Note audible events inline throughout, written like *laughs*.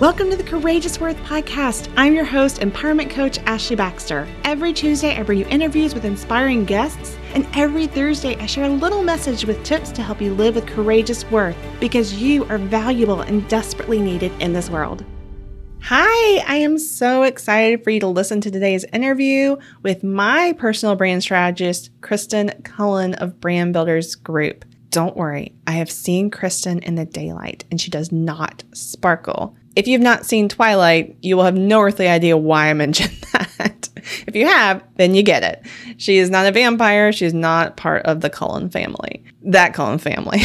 Welcome to the Courageous Worth podcast. I'm your host, empowerment coach Ashley Baxter. Every Tuesday, I bring you interviews with inspiring guests, and every Thursday, I share a little message with tips to help you live with courageous worth because you are valuable and desperately needed in this world. Hi, I am so excited for you to listen to today's interview with my personal brand strategist, Kristen Cullen of Brand Builders Group. Don't worry, I have seen Kristen in the daylight and she does not sparkle. If you've not seen Twilight, you will have no earthly idea why I mentioned *laughs* that. if you have, then you get it. She is not a vampire. She's not part of the Cullen family. That Cullen family.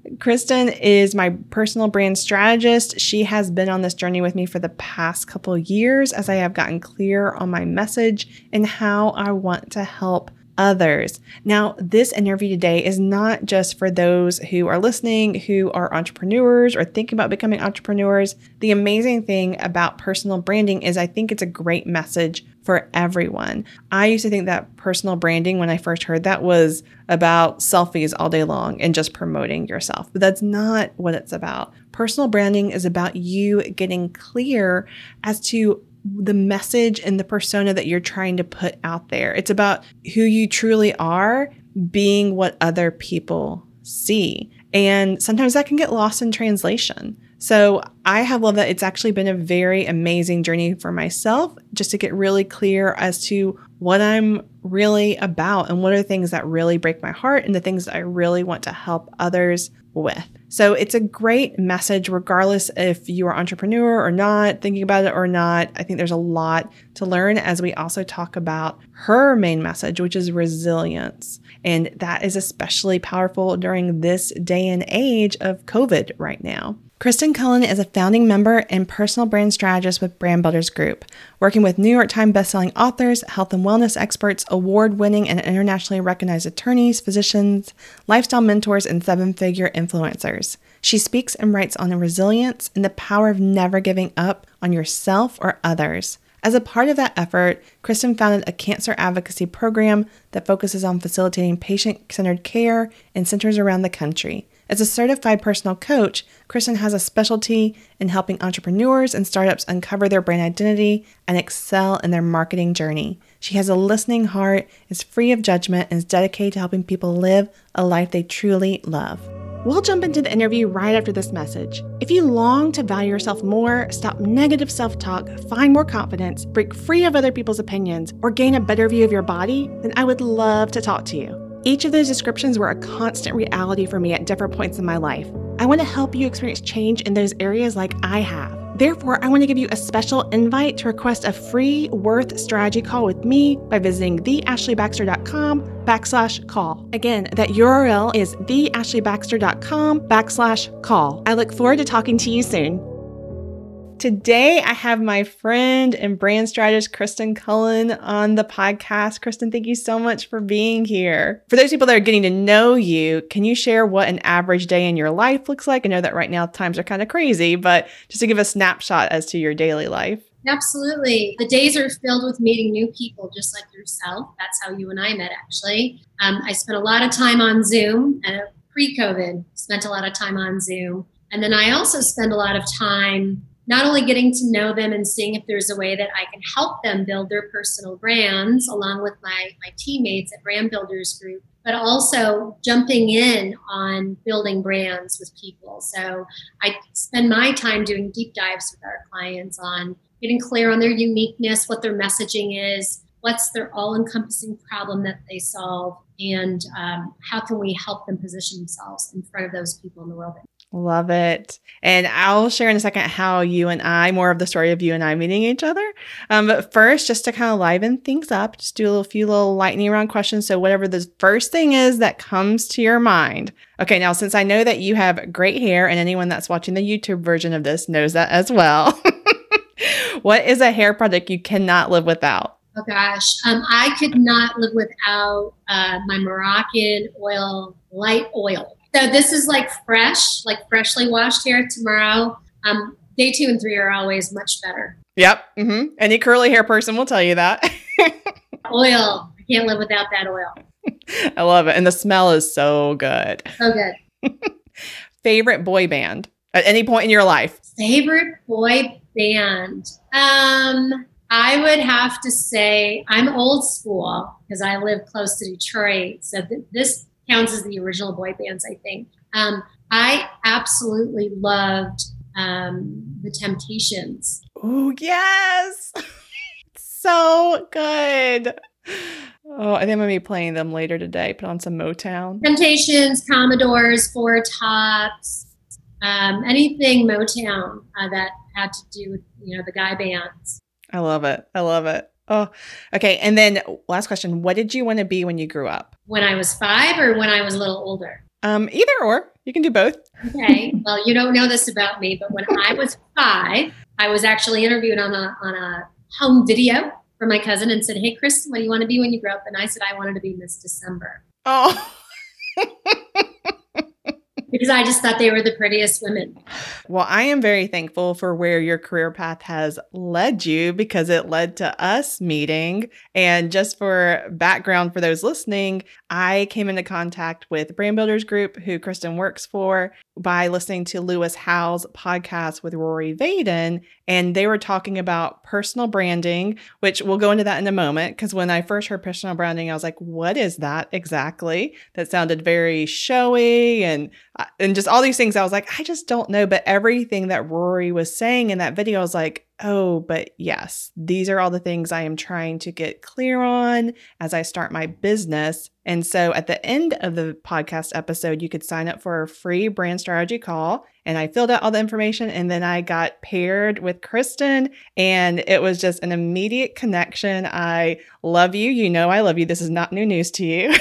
*laughs* Kristen is my personal brand strategist. She has been on this journey with me for the past couple years as I have gotten clear on my message and how I want to help others. Now, this interview today is not just for those who are listening, who are entrepreneurs or thinking about becoming entrepreneurs. The amazing thing about personal branding is I think it's a great message for everyone. I used to think that personal branding, when I first heard that, was about selfies all day long and just promoting yourself. But that's not what it's about. Personal branding is about you getting clear as to the message and the persona that you're trying to put out there. It's about who you truly are being what other people see. And sometimes that can get lost in translation. So I have loved that it's actually been a very amazing journey for myself just to get really clear as to what I'm really about and what are the things that really break my heart and the things that I really want to help others with. So it's a great message, regardless if you are entrepreneur or not, thinking about it or not. I think there's a lot to learn as we also talk about her main message, which is resilience. And that is especially powerful during this day and age of COVID right now. Kristen Cullen is a founding member and personal brand strategist with Brand Builders Group, working with New York Times bestselling authors, health and wellness experts, award winning and internationally recognized attorneys, physicians, lifestyle mentors, and seven figure influencers. She speaks and writes on resilience and the power of never giving up on yourself or others. As a part of that effort, Kristen founded a cancer advocacy program that focuses on facilitating patient centered care in centers around the country. As a certified personal coach, Kristen has a specialty in helping entrepreneurs and startups uncover their brand identity and excel in their marketing journey. She has a listening heart, is free of judgment, and is dedicated to helping people live a life they truly love. We'll jump into the interview right after this message. If you long to value yourself more, stop negative self talk, find more confidence, break free of other people's opinions, or gain a better view of your body, then I would love to talk to you. Each of those descriptions were a constant reality for me at different points in my life. I want to help you experience change in those areas like I have. Therefore, I want to give you a special invite to request a free Worth strategy call with me by visiting theashleybaxter.com backslash call. Again, that URL is theashleybaxter.com backslash call. I look forward to talking to you soon. Today, I have my friend and brand strategist, Kristen Cullen, on the podcast. Kristen, thank you so much for being here. For those people that are getting to know you, can you share what an average day in your life looks like? I know that right now times are kind of crazy, but just to give a snapshot as to your daily life. Absolutely. The days are filled with meeting new people, just like yourself. That's how you and I met, actually. Um, I spent a lot of time on Zoom, uh, pre COVID, spent a lot of time on Zoom. And then I also spend a lot of time not only getting to know them and seeing if there's a way that I can help them build their personal brands along with my, my teammates at Brand Builders Group, but also jumping in on building brands with people. So I spend my time doing deep dives with our clients on getting clear on their uniqueness, what their messaging is, what's their all encompassing problem that they solve, and um, how can we help them position themselves in front of those people in the world Love it. And I'll share in a second how you and I, more of the story of you and I meeting each other. Um, but first, just to kind of liven things up, just do a little, few little lightning round questions. So, whatever the first thing is that comes to your mind. Okay, now, since I know that you have great hair, and anyone that's watching the YouTube version of this knows that as well, *laughs* what is a hair product you cannot live without? Oh gosh, um, I could not live without uh, my Moroccan oil, light oil. So this is like fresh, like freshly washed hair tomorrow. Um, day two and three are always much better. Yep. Mm-hmm. Any curly hair person will tell you that. *laughs* oil. I can't live without that oil. I love it. And the smell is so good. So good. *laughs* Favorite boy band? at any point in your life? Favorite boy band. Um, I would have to say I'm old school because I live close to Detroit. So th- this counts as the original boy bands, I think. Um, I absolutely loved um, the Temptations. Oh, yes. *laughs* so good. Oh, I think I'm gonna be playing them later today. Put on some Motown. Temptations, Commodores, Four Tops, um, anything Motown uh, that had to do with you know the guy bands. I love it. I love it. Oh, okay. And then last question: What did you want to be when you grew up? When I was five, or when I was a little older? Um, either or. You can do both. Okay. *laughs* well, you don't know this about me, but when I was five, I was actually interviewed on a on a home video for my cousin and said, Hey, Kristen, what do you want to be when you grow up? And I said, I wanted to be Miss December. Oh. Because I just thought they were the prettiest women. Well, I am very thankful for where your career path has led you because it led to us meeting. And just for background for those listening, I came into contact with Brand Builders Group, who Kristen works for, by listening to Lewis Howes' podcast with Rory Vaden. And they were talking about personal branding, which we'll go into that in a moment. Because when I first heard personal branding, I was like, what is that exactly? That sounded very showy and and just all these things. I was like, I just don't know. But everything that Rory was saying in that video, I was like, oh, but yes, these are all the things I am trying to get clear on as I start my business. And so at the end of the podcast episode, you could sign up for a free brand strategy call. And I filled out all the information and then I got paired with Kristen and it was just an immediate connection. I love you. You know, I love you. This is not new news to you. *laughs*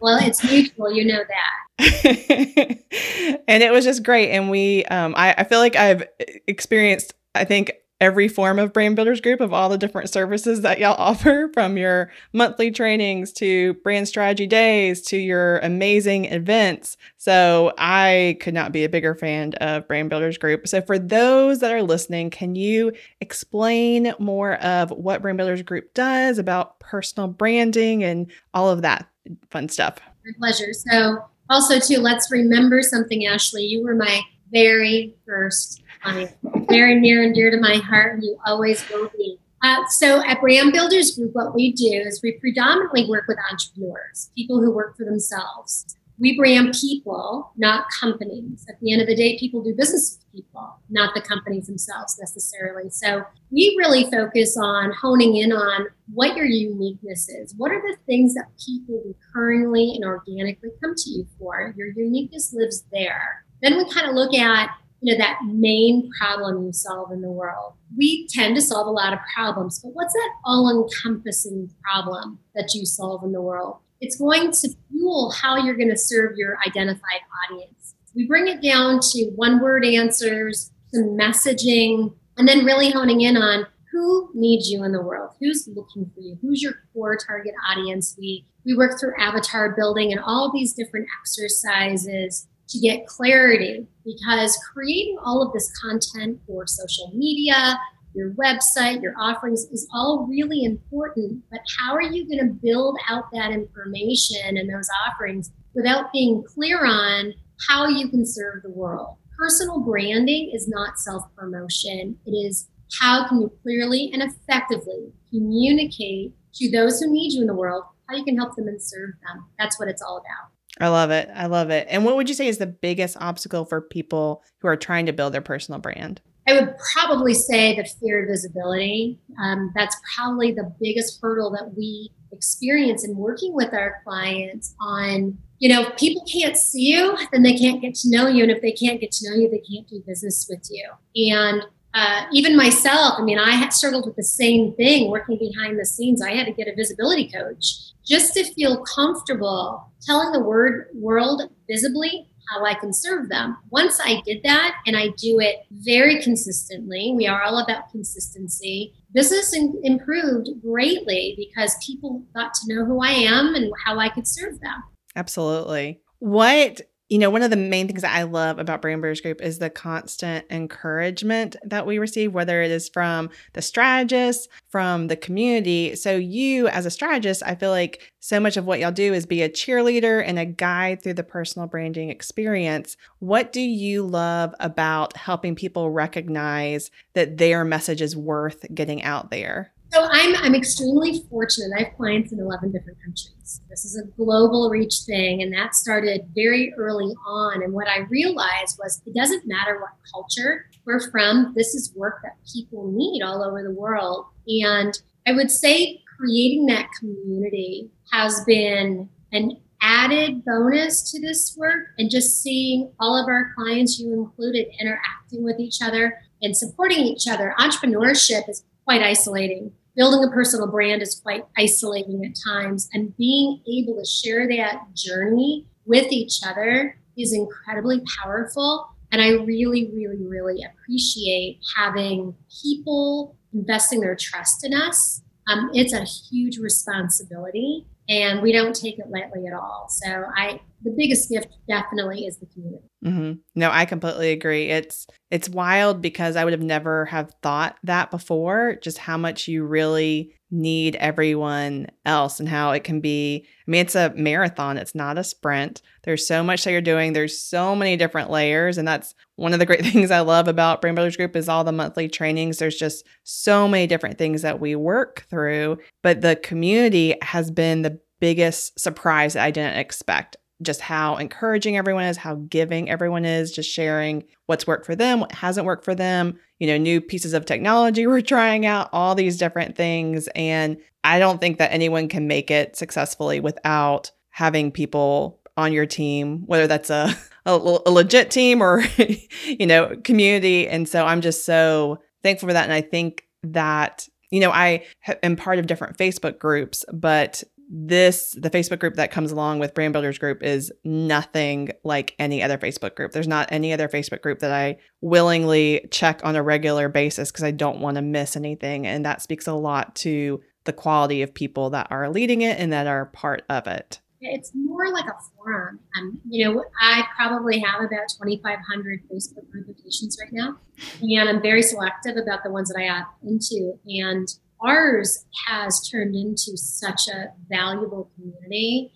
well, it's mutual. You know that. *laughs* and it was just great. And we, um, I, I feel like I've experienced I think every form of brand builders group of all the different services that y'all *laughs* offer from your monthly trainings to brand strategy days to your amazing events. So I could not be a bigger fan of brand builders group. So for those that are listening, can you explain more of what brand builders group does about personal branding and all of that fun stuff? My pleasure. So also too, let's remember something, Ashley. You were my very first client very near and dear to my heart, and you always will be. Uh, so at Brand Builders Group, what we do is we predominantly work with entrepreneurs, people who work for themselves. We brand people, not companies. At the end of the day, people do business with people, not the companies themselves necessarily. So we really focus on honing in on what your uniqueness is. What are the things that people recurringly and organically come to you for? Your uniqueness lives there. Then we kind of look at you know that main problem you solve in the world we tend to solve a lot of problems but what's that all-encompassing problem that you solve in the world it's going to fuel how you're going to serve your identified audience. We bring it down to one word answers some messaging and then really honing in on who needs you in the world? Who's looking for you? Who's your core target audience? We we work through avatar building and all these different exercises to get clarity because creating all of this content for social media, your website, your offerings is all really important. But how are you going to build out that information and those offerings without being clear on how you can serve the world? Personal branding is not self promotion, it is how can you clearly and effectively communicate to those who need you in the world how you can help them and serve them. That's what it's all about. I love it. I love it. And what would you say is the biggest obstacle for people who are trying to build their personal brand? I would probably say the fear of visibility. Um, that's probably the biggest hurdle that we experience in working with our clients on you know people can't see you then they can't get to know you and if they can't get to know you they can't do business with you and uh, even myself, I mean, I struggled with the same thing working behind the scenes. I had to get a visibility coach just to feel comfortable telling the word world visibly how I can serve them. Once I did that, and I do it very consistently, we are all about consistency. Business in- improved greatly because people got to know who I am and how I could serve them. Absolutely. What you know, one of the main things that I love about Brand Builders Group is the constant encouragement that we receive, whether it is from the strategists, from the community. So, you as a strategist, I feel like so much of what y'all do is be a cheerleader and a guide through the personal branding experience. What do you love about helping people recognize that their message is worth getting out there? So I'm, I'm extremely fortunate. I have clients in 11 different countries. This is a global reach thing, and that started very early on. And what I realized was it doesn't matter what culture we're from, this is work that people need all over the world. And I would say creating that community has been an added bonus to this work and just seeing all of our clients, you included, interacting with each other and supporting each other. Entrepreneurship is quite isolating building a personal brand is quite isolating at times and being able to share that journey with each other is incredibly powerful. And i really really really appreciate having people investing their trust in us. Um, it's a huge responsibility and we don't take it lightly at all so i the biggest gift definitely is the community Mm-hmm. No, I completely agree. It's it's wild because I would have never have thought that before. Just how much you really need everyone else and how it can be. I mean, it's a marathon. It's not a sprint. There's so much that you're doing. There's so many different layers, and that's one of the great *laughs* things I love about Brand Builders Group is all the monthly trainings. There's just so many different things that we work through, but the community has been the biggest surprise that I didn't expect just how encouraging everyone is, how giving everyone is, just sharing what's worked for them, what hasn't worked for them, you know, new pieces of technology *laughs* we're trying out, all these different things. And I don't think that anyone can make it successfully without having people on your team, whether that's a, a, a legit team or, *laughs* you know, community. And so I'm just so thankful for that. And I think that you know, I am part of different Facebook groups, but this the facebook group that comes along with brand builders group is nothing like any other facebook group there's not any other facebook group that i willingly check on a regular basis because i don't want to miss anything and that speaks a lot to the quality of people that are leading it and that are part of it it's more like a forum um, you know i probably have about 2500 facebook group invitations right now and i'm very selective about the ones that i add into and ours has turned into such a valuable community,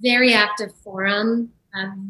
very active forum,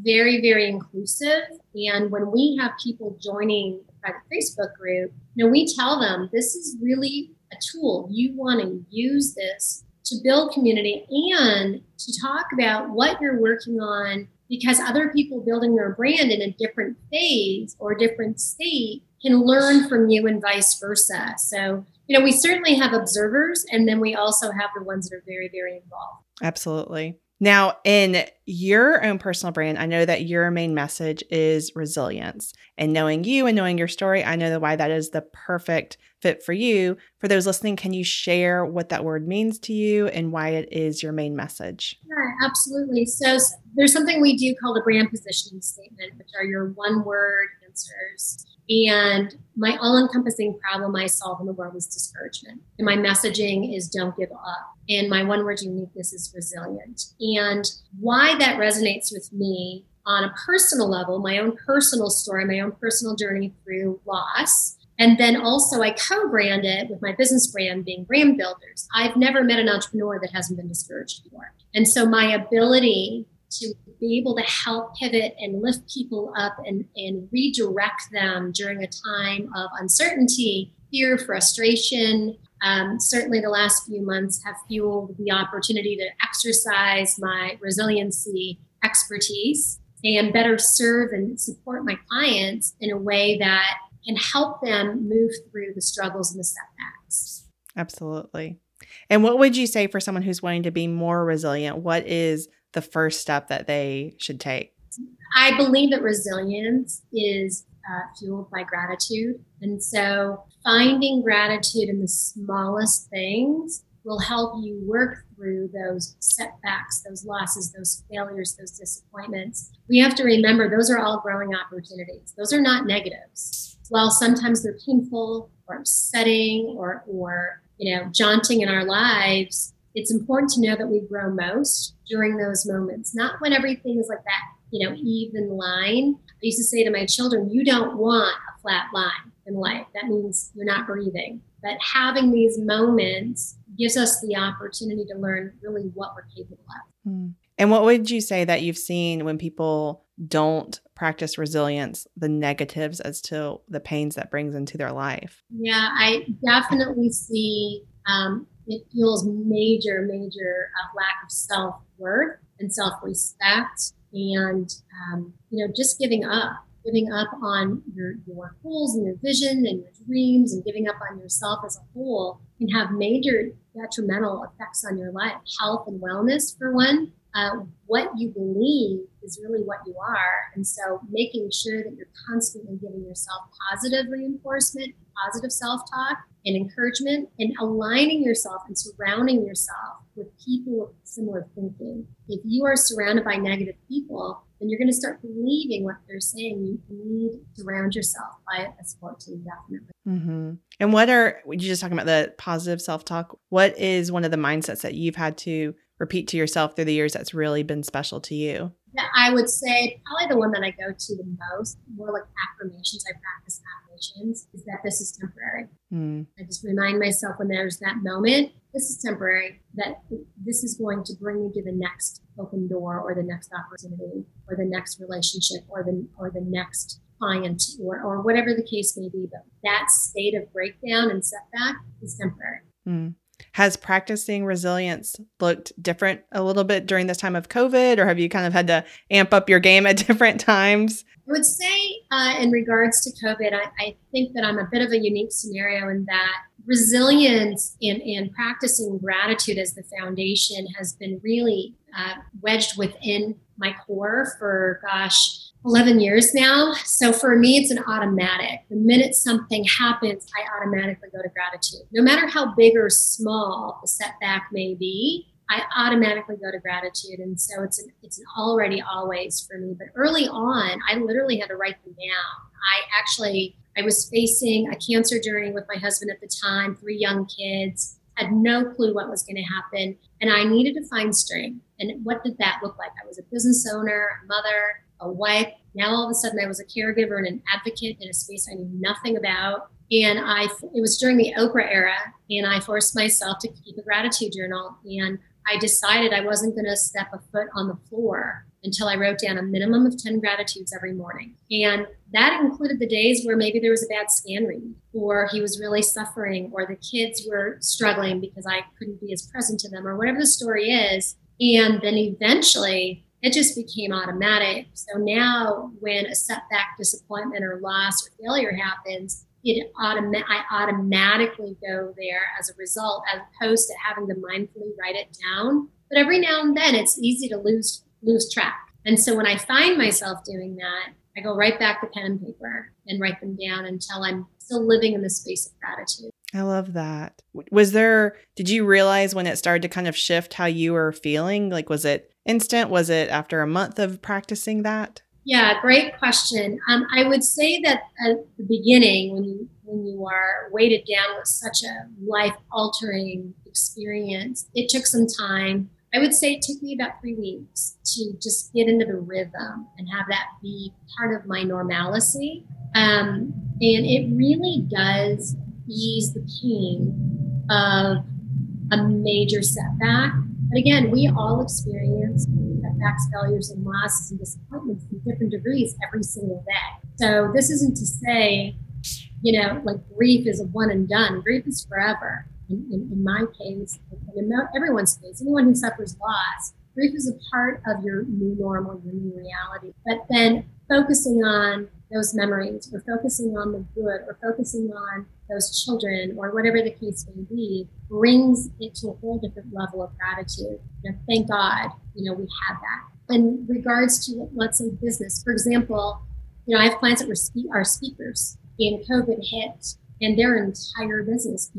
very, very inclusive. And when we have people joining the Facebook group, you know, we tell them this is really a tool. You want to use this to build community and to talk about what you're working on because other people building their brand in a different phase or different state can learn from you and vice versa. So you know, we certainly have observers, and then we also have the ones that are very, very involved. Absolutely. Now, in your own personal brand, I know that your main message is resilience. And knowing you and knowing your story, I know that why that is the perfect fit for you. For those listening, can you share what that word means to you and why it is your main message? Yeah, absolutely. So, there's something we do called a brand positioning statement, which are your one word answers and my all encompassing problem I solve in the world is discouragement. And my messaging is don't give up. And my one word uniqueness is resilient. And why that resonates with me on a personal level, my own personal story, my own personal journey through loss. And then also, I co brand it with my business brand being Brand Builders. I've never met an entrepreneur that hasn't been discouraged before. And so, my ability to be able to help pivot and lift people up and, and redirect them during a time of uncertainty, fear, frustration. Um, certainly, the last few months have fueled the opportunity to exercise my resiliency expertise and better serve and support my clients in a way that can help them move through the struggles and the setbacks. Absolutely. And what would you say for someone who's wanting to be more resilient? What is the first step that they should take? I believe that resilience is uh, fueled by gratitude. And so finding gratitude in the smallest things will help you work through those setbacks, those losses, those failures, those disappointments. We have to remember those are all growing opportunities. Those are not negatives. While sometimes they're painful or upsetting or, or you know, jaunting in our lives, it's important to know that we grow most during those moments, not when everything is like that you know, even line. I used to say to my children, you don't want a flat line in life. That means you're not breathing. But having these moments gives us the opportunity to learn really what we're capable of. Mm. And what would you say that you've seen when people don't practice resilience, the negatives as to the pains that brings into their life? Yeah, I definitely see um, it feels major, major uh, lack of self worth and self respect, and um, you know, just giving up, giving up on your your goals and your vision and your dreams, and giving up on yourself as a whole can have major detrimental effects on your life, health and wellness for one, uh, what you believe is really what you are. And so making sure that you're constantly giving yourself positive reinforcement, positive self talk, and encouragement, and aligning yourself and surrounding yourself with people with similar thinking. If you are surrounded by negative people, then you're going to start believing what they're saying. You need to surround yourself by a support team, definitely. Mm-hmm. And what are you just talking about the positive self talk? What is one of the mindsets that you've had to repeat to yourself through the years that's really been special to you? I would say probably the one that I go to the most, more like affirmations. I practice affirmations, is that this is temporary. Mm. I just remind myself when there's that moment, this is temporary, that this is going to bring me to the next open door or the next opportunity or the next relationship or the or the next client or, or whatever the case may be. But that state of breakdown and setback is temporary. Mm. Has practicing resilience looked different a little bit during this time of COVID, or have you kind of had to amp up your game at *laughs* different times? I would say, uh, in regards to COVID, I, I, think that I'm a bit of a unique scenario in that resilience and, and practicing gratitude as the foundation has been really uh, wedged within my core for, gosh, 11 years now. So for me, it's an automatic. The minute something happens, I automatically go to gratitude. No matter how big or small the setback may be, I automatically go to gratitude. And so it's an, it's an already always for me. But early on, I literally had to write them down. I actually, I was facing a cancer journey with my husband at the time, three young kids, had no clue what was going to happen. And I needed to find strength. And what did that look like? I was a business owner, a mother, a wife. Now all of a sudden I was a caregiver and an advocate in a space I knew nothing about. And I, it was during the Oprah era, and I forced myself to keep a gratitude journal. And I decided I wasn't going to step a foot on the floor until I wrote down a minimum of 10 gratitudes every morning. And that included the days where maybe there was a bad scan read, or he was really suffering, or the kids were struggling because I couldn't be as present to them, or whatever the story is. And then eventually, it just became automatic. So now, when a setback, disappointment, or loss or failure happens, it automa- I automatically go there as a result, as opposed to having to mindfully write it down. But every now and then, it's easy to lose lose track. And so when I find myself doing that, I go right back to pen and paper and write them down until I'm still living in the space of gratitude. I love that. Was there, did you realize when it started to kind of shift how you were feeling? Like, was it instant? Was it after a month of practicing that? Yeah, great question. Um, I would say that at the beginning, when you when you are weighted down with such a life altering experience, it took some time. I would say it took me about three weeks to just get into the rhythm and have that be part of my normalcy. Um, and it really does ease the pain of a major setback but again, we all experience setbacks, failures, and losses and disappointments in different degrees every single day. So this isn't to say, you know, like grief is a one and done. Grief is forever. In, in, in my case, in everyone's case, anyone who suffers loss, grief is a part of your new normal, your new reality. But then focusing on those memories or focusing on the good or focusing on those children or whatever the case may be brings it to a whole different level of gratitude. Thank God, you know, we have that. In regards to, let's say, business, for example, you know, I have clients that were spe- are speakers and COVID hit and their entire business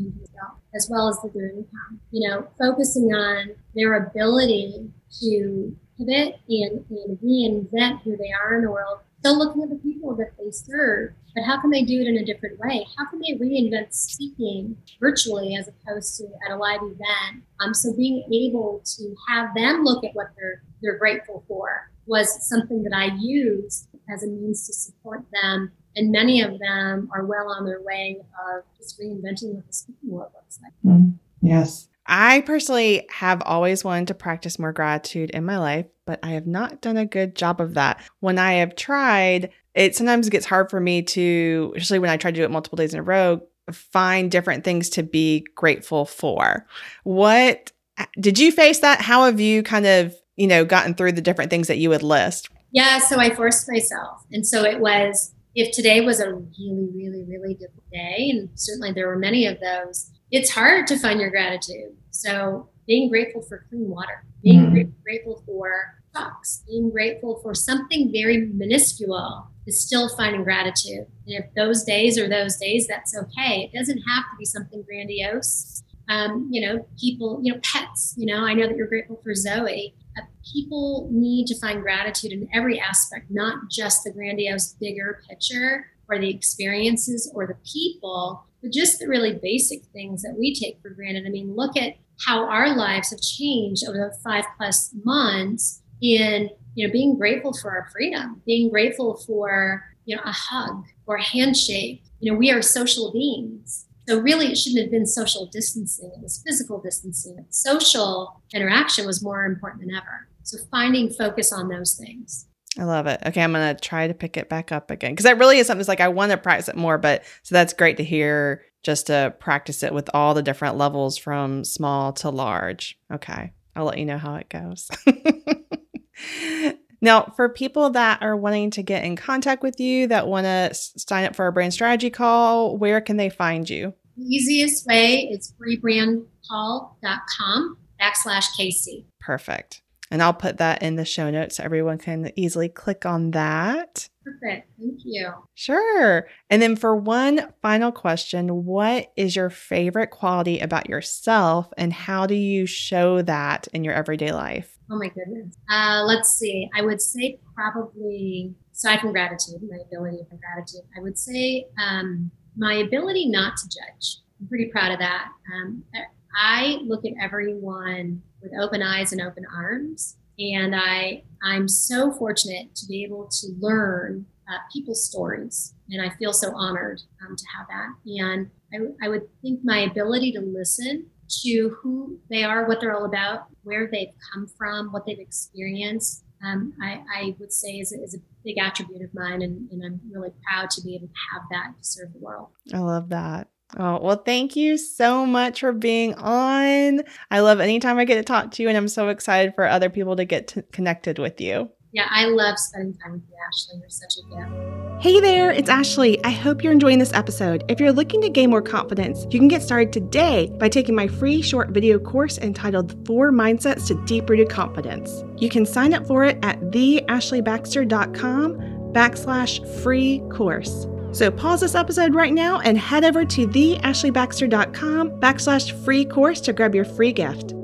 as well as their income. You know, focusing on their ability to pivot and, and reinvent who they are in the world still looking at the people that they serve, but how can they do it in a different way? How can they reinvent speaking virtually as opposed to at a live event? Um, so being able to have them look at what they're they're grateful for was something that I used as a means to support them. And many of them are well on their way of just reinventing what the speaking world looks like. Mm, yes. I personally have always wanted to practice more gratitude in my life, but I have not done a good job of that. When I have tried, it sometimes gets hard for me to, especially when I try to do it multiple days in a row, find different things to be grateful for. What did you face that? How have you kind of, you know, gotten through the different things that you would list? Yeah, so I forced myself. And so it was if today was a really, really, really difficult day, and certainly there were many of those, it's hard to find your gratitude. So being grateful for clean water, being mm. grateful for socks, being grateful for something very minuscule is still finding gratitude. And if those days are those days, that's okay. It doesn't have to be something grandiose. Um, you know, people, you know, pets, you know, I know that you're grateful for Zoe. Uh, people need to find gratitude in every aspect, not just the grandiose, bigger picture or the experiences or the people, but just the really basic things that we take for granted. I mean, look at how our lives have changed over the five plus months in you know being grateful for our freedom being grateful for you know a hug or a handshake. You know we are social beings. So really it shouldn't have been social distancing. It was physical distancing. Social interaction was more important than ever. So finding focus on those things I love it. Okay, I'm gonna try to pick it back up again because that really is something that's like I want to practice it more. But so that's great to hear just to practice it with all the different levels from small to large. Okay, I'll let you know how it goes. *laughs* now, for people that are wanting to get in contact with you, that want to sign up for a brand strategy call, where can they find you? The easiest way is freebrandcall.com backslash KC. Perfect. And I'll put that in the show notes so everyone can easily click on that. Perfect. Thank you. Sure. And then for one final question, what is your favorite quality about yourself and how do you show that in your everyday life? Oh my goodness. Uh, let's see. I would say probably, aside from gratitude, my ability for gratitude, I would say um, my ability not to judge. I'm pretty proud of that. Um, I look at everyone with open eyes and open arms. And I, I'm so fortunate to be able to learn uh, people's stories. And I feel so honored um, to have that. And I, I would think my ability to listen to who they are, what they're all about, where they've come from, what they've experienced, um, I, I, would say is, is, a big attribute of mine. And, and I'm really proud to be able to have that to serve the world. I love that. Oh, well, thank you so much for being on. I love anytime I get to talk to you, and I'm so excited for other people to get to connected with you. Yeah, I love spending time with you, Ashley. You're such a gift. Hey there, it's Ashley. I hope you're enjoying this episode. If you're looking to gain more confidence, you can get started today by taking my free short video course entitled Four Mindsets to Deep Rooted Confidence. You can sign up for it at theashleybaxter.com backslash free course. So pause this episode right now and head over to theashleybaxter.com backslash free course to grab your free gift.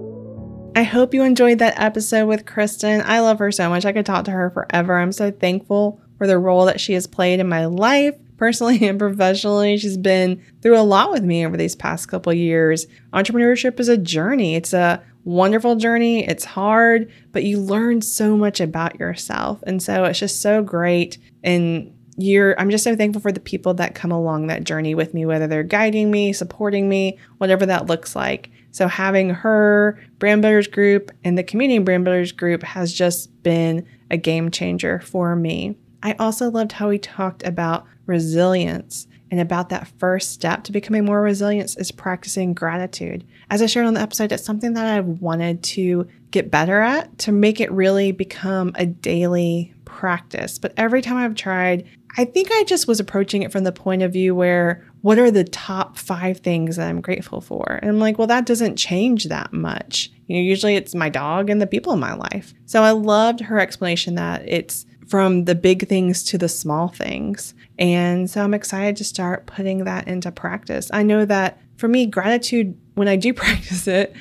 I hope you enjoyed that episode with Kristen. I love her so much. I could talk to her forever. I'm so thankful for the role that she has played in my life, personally and professionally. She's been through a lot with me over these past couple years. Entrepreneurship is a journey. It's a wonderful journey. It's hard, but you learn so much about yourself. And so it's just so great and you're I'm just so thankful for the people that come along that journey with me, whether they're guiding me, supporting me, whatever that looks like. So having her brand builders group and the community brand builders group has just been a game changer for me. I also loved how he talked about resilience and about that first step to becoming more resilient is practicing gratitude. As I shared on the episode, it's something that I've wanted to get better at to make it really become a daily practice. But every time I've tried, I think I just was approaching it from the point of view where what are the top five things that I'm grateful for? And I'm like, well, that doesn't change that much. You know, usually it's my dog and the people in my life. So I loved her explanation that it's from the big things to the small things. And so I'm excited to start putting that into practice. I know that for me, gratitude, when I do *laughs* practice it,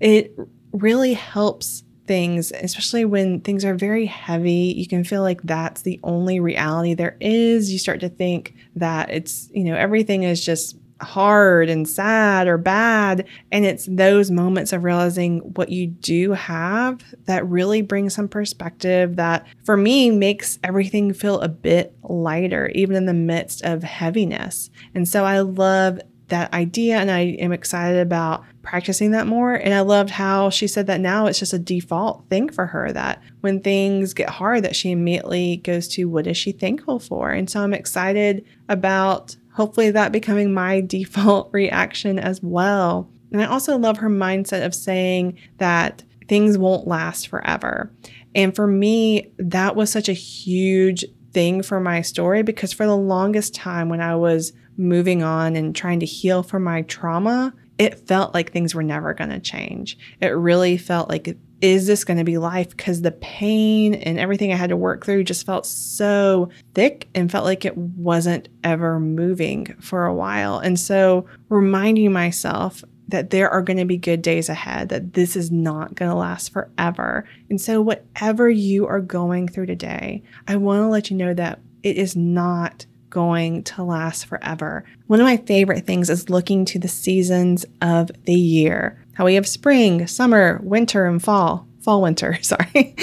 it really helps things, especially when things are very heavy. You can feel like that's the only reality there is. You start to think that it's, you know, everything is just hard and sad or bad. And it's those moments of realizing what you do have that really brings some perspective that for me makes everything feel a bit lighter, even in the midst of heaviness. And so I love that idea and I am excited about practicing that more. And I loved how she said that now it's just a default thing for her that when things get hard that she immediately goes to what is she thankful for? And so I'm excited about hopefully that becoming my *laughs* default reaction as well. And I also love her mindset of saying that things won't last forever. And for me, that was such a huge thing for my story because for the longest time when I was moving on and trying to heal from my trauma, it felt like things were never going to change. It really felt like is this going to be life? Because the pain and everything I had to work through just felt so thick and felt like it wasn't ever moving for a while. And so, reminding myself that there are going to be good days ahead, that this is not going to last forever. And so, whatever you are going through today, I want to let you know that it is not going to last forever. One of my favorite things is looking to the seasons of the year how we have spring, summer, winter, and fall. Fall, winter, *laughs* sorry.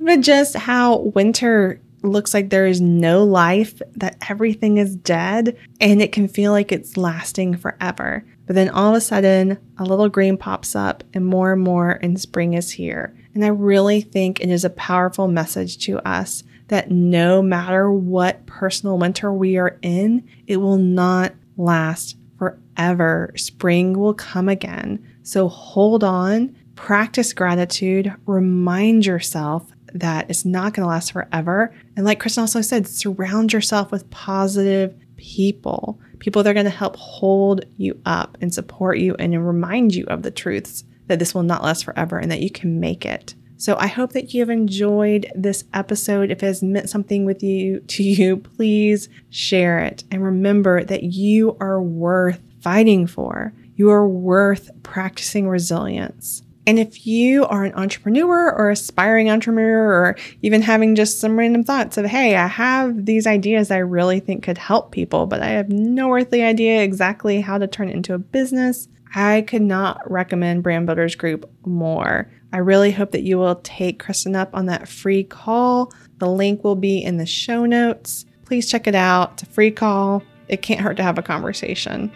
but just how winter looks like there is no life, that everything is dead, and it can feel like it's lasting forever. But then all of a sudden, a little green pops up, and more and more, and spring is here. And I really think it is a powerful message to us that no matter what personal winter we are in, it will not last forever. Spring will come again. So hold on, practice gratitude, remind yourself that it's not going to last forever. And like Kristen also said, surround yourself with positive people, people that are going to help hold you up and support you and remind you of the truths that this will not last forever and that you can make it. So I hope that you have enjoyed this episode. If it has meant something with you *laughs* to you, please share it. And remember that you are worth fighting for. You are worth practicing resilience. And if you are an entrepreneur or aspiring entrepreneur, or even having just some random thoughts of, hey, I have these ideas I really think could help people, but I have no earthly idea exactly how to turn it into a business, I could not recommend Brand Builders Group more. I really hope that you will take Kristen up on that free call. The link will be in the show notes. Please check it out. It's a free call. It can't hurt to have a conversation.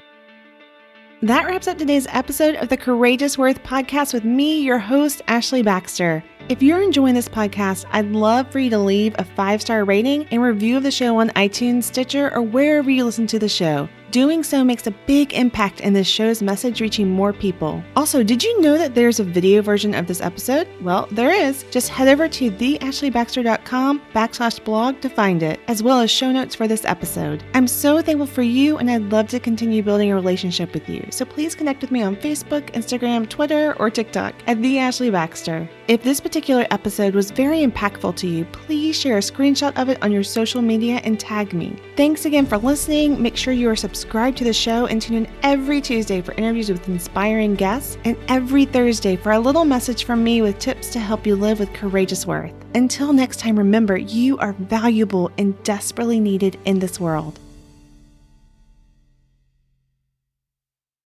That wraps up today's episode of the Courageous Worth podcast with me, your host, Ashley Baxter. If you're enjoying this podcast, I'd love for you to leave a five star rating and review of the show on iTunes, Stitcher, or wherever you listen to the show. Doing so makes a big impact in this show's message reaching more people. Also, did you know that there's a video version of this episode? Well, there is. Just head over to theashleybaxter.com backslash blog to find it, as well as show notes for this episode. I'm so thankful for you, and I'd love to continue building a relationship with you. So please connect with me on Facebook, Instagram, Twitter, or TikTok at The Ashley Baxter. If this particular episode was very impactful to you, please share a screenshot of it on your social media and tag me. Thanks again for listening. Make sure you are subscribed to the show and tune in every Tuesday for interviews with inspiring guests and every Thursday for a little message from me with tips to help you live with courageous worth. Until next time, remember you are valuable and desperately needed in this world.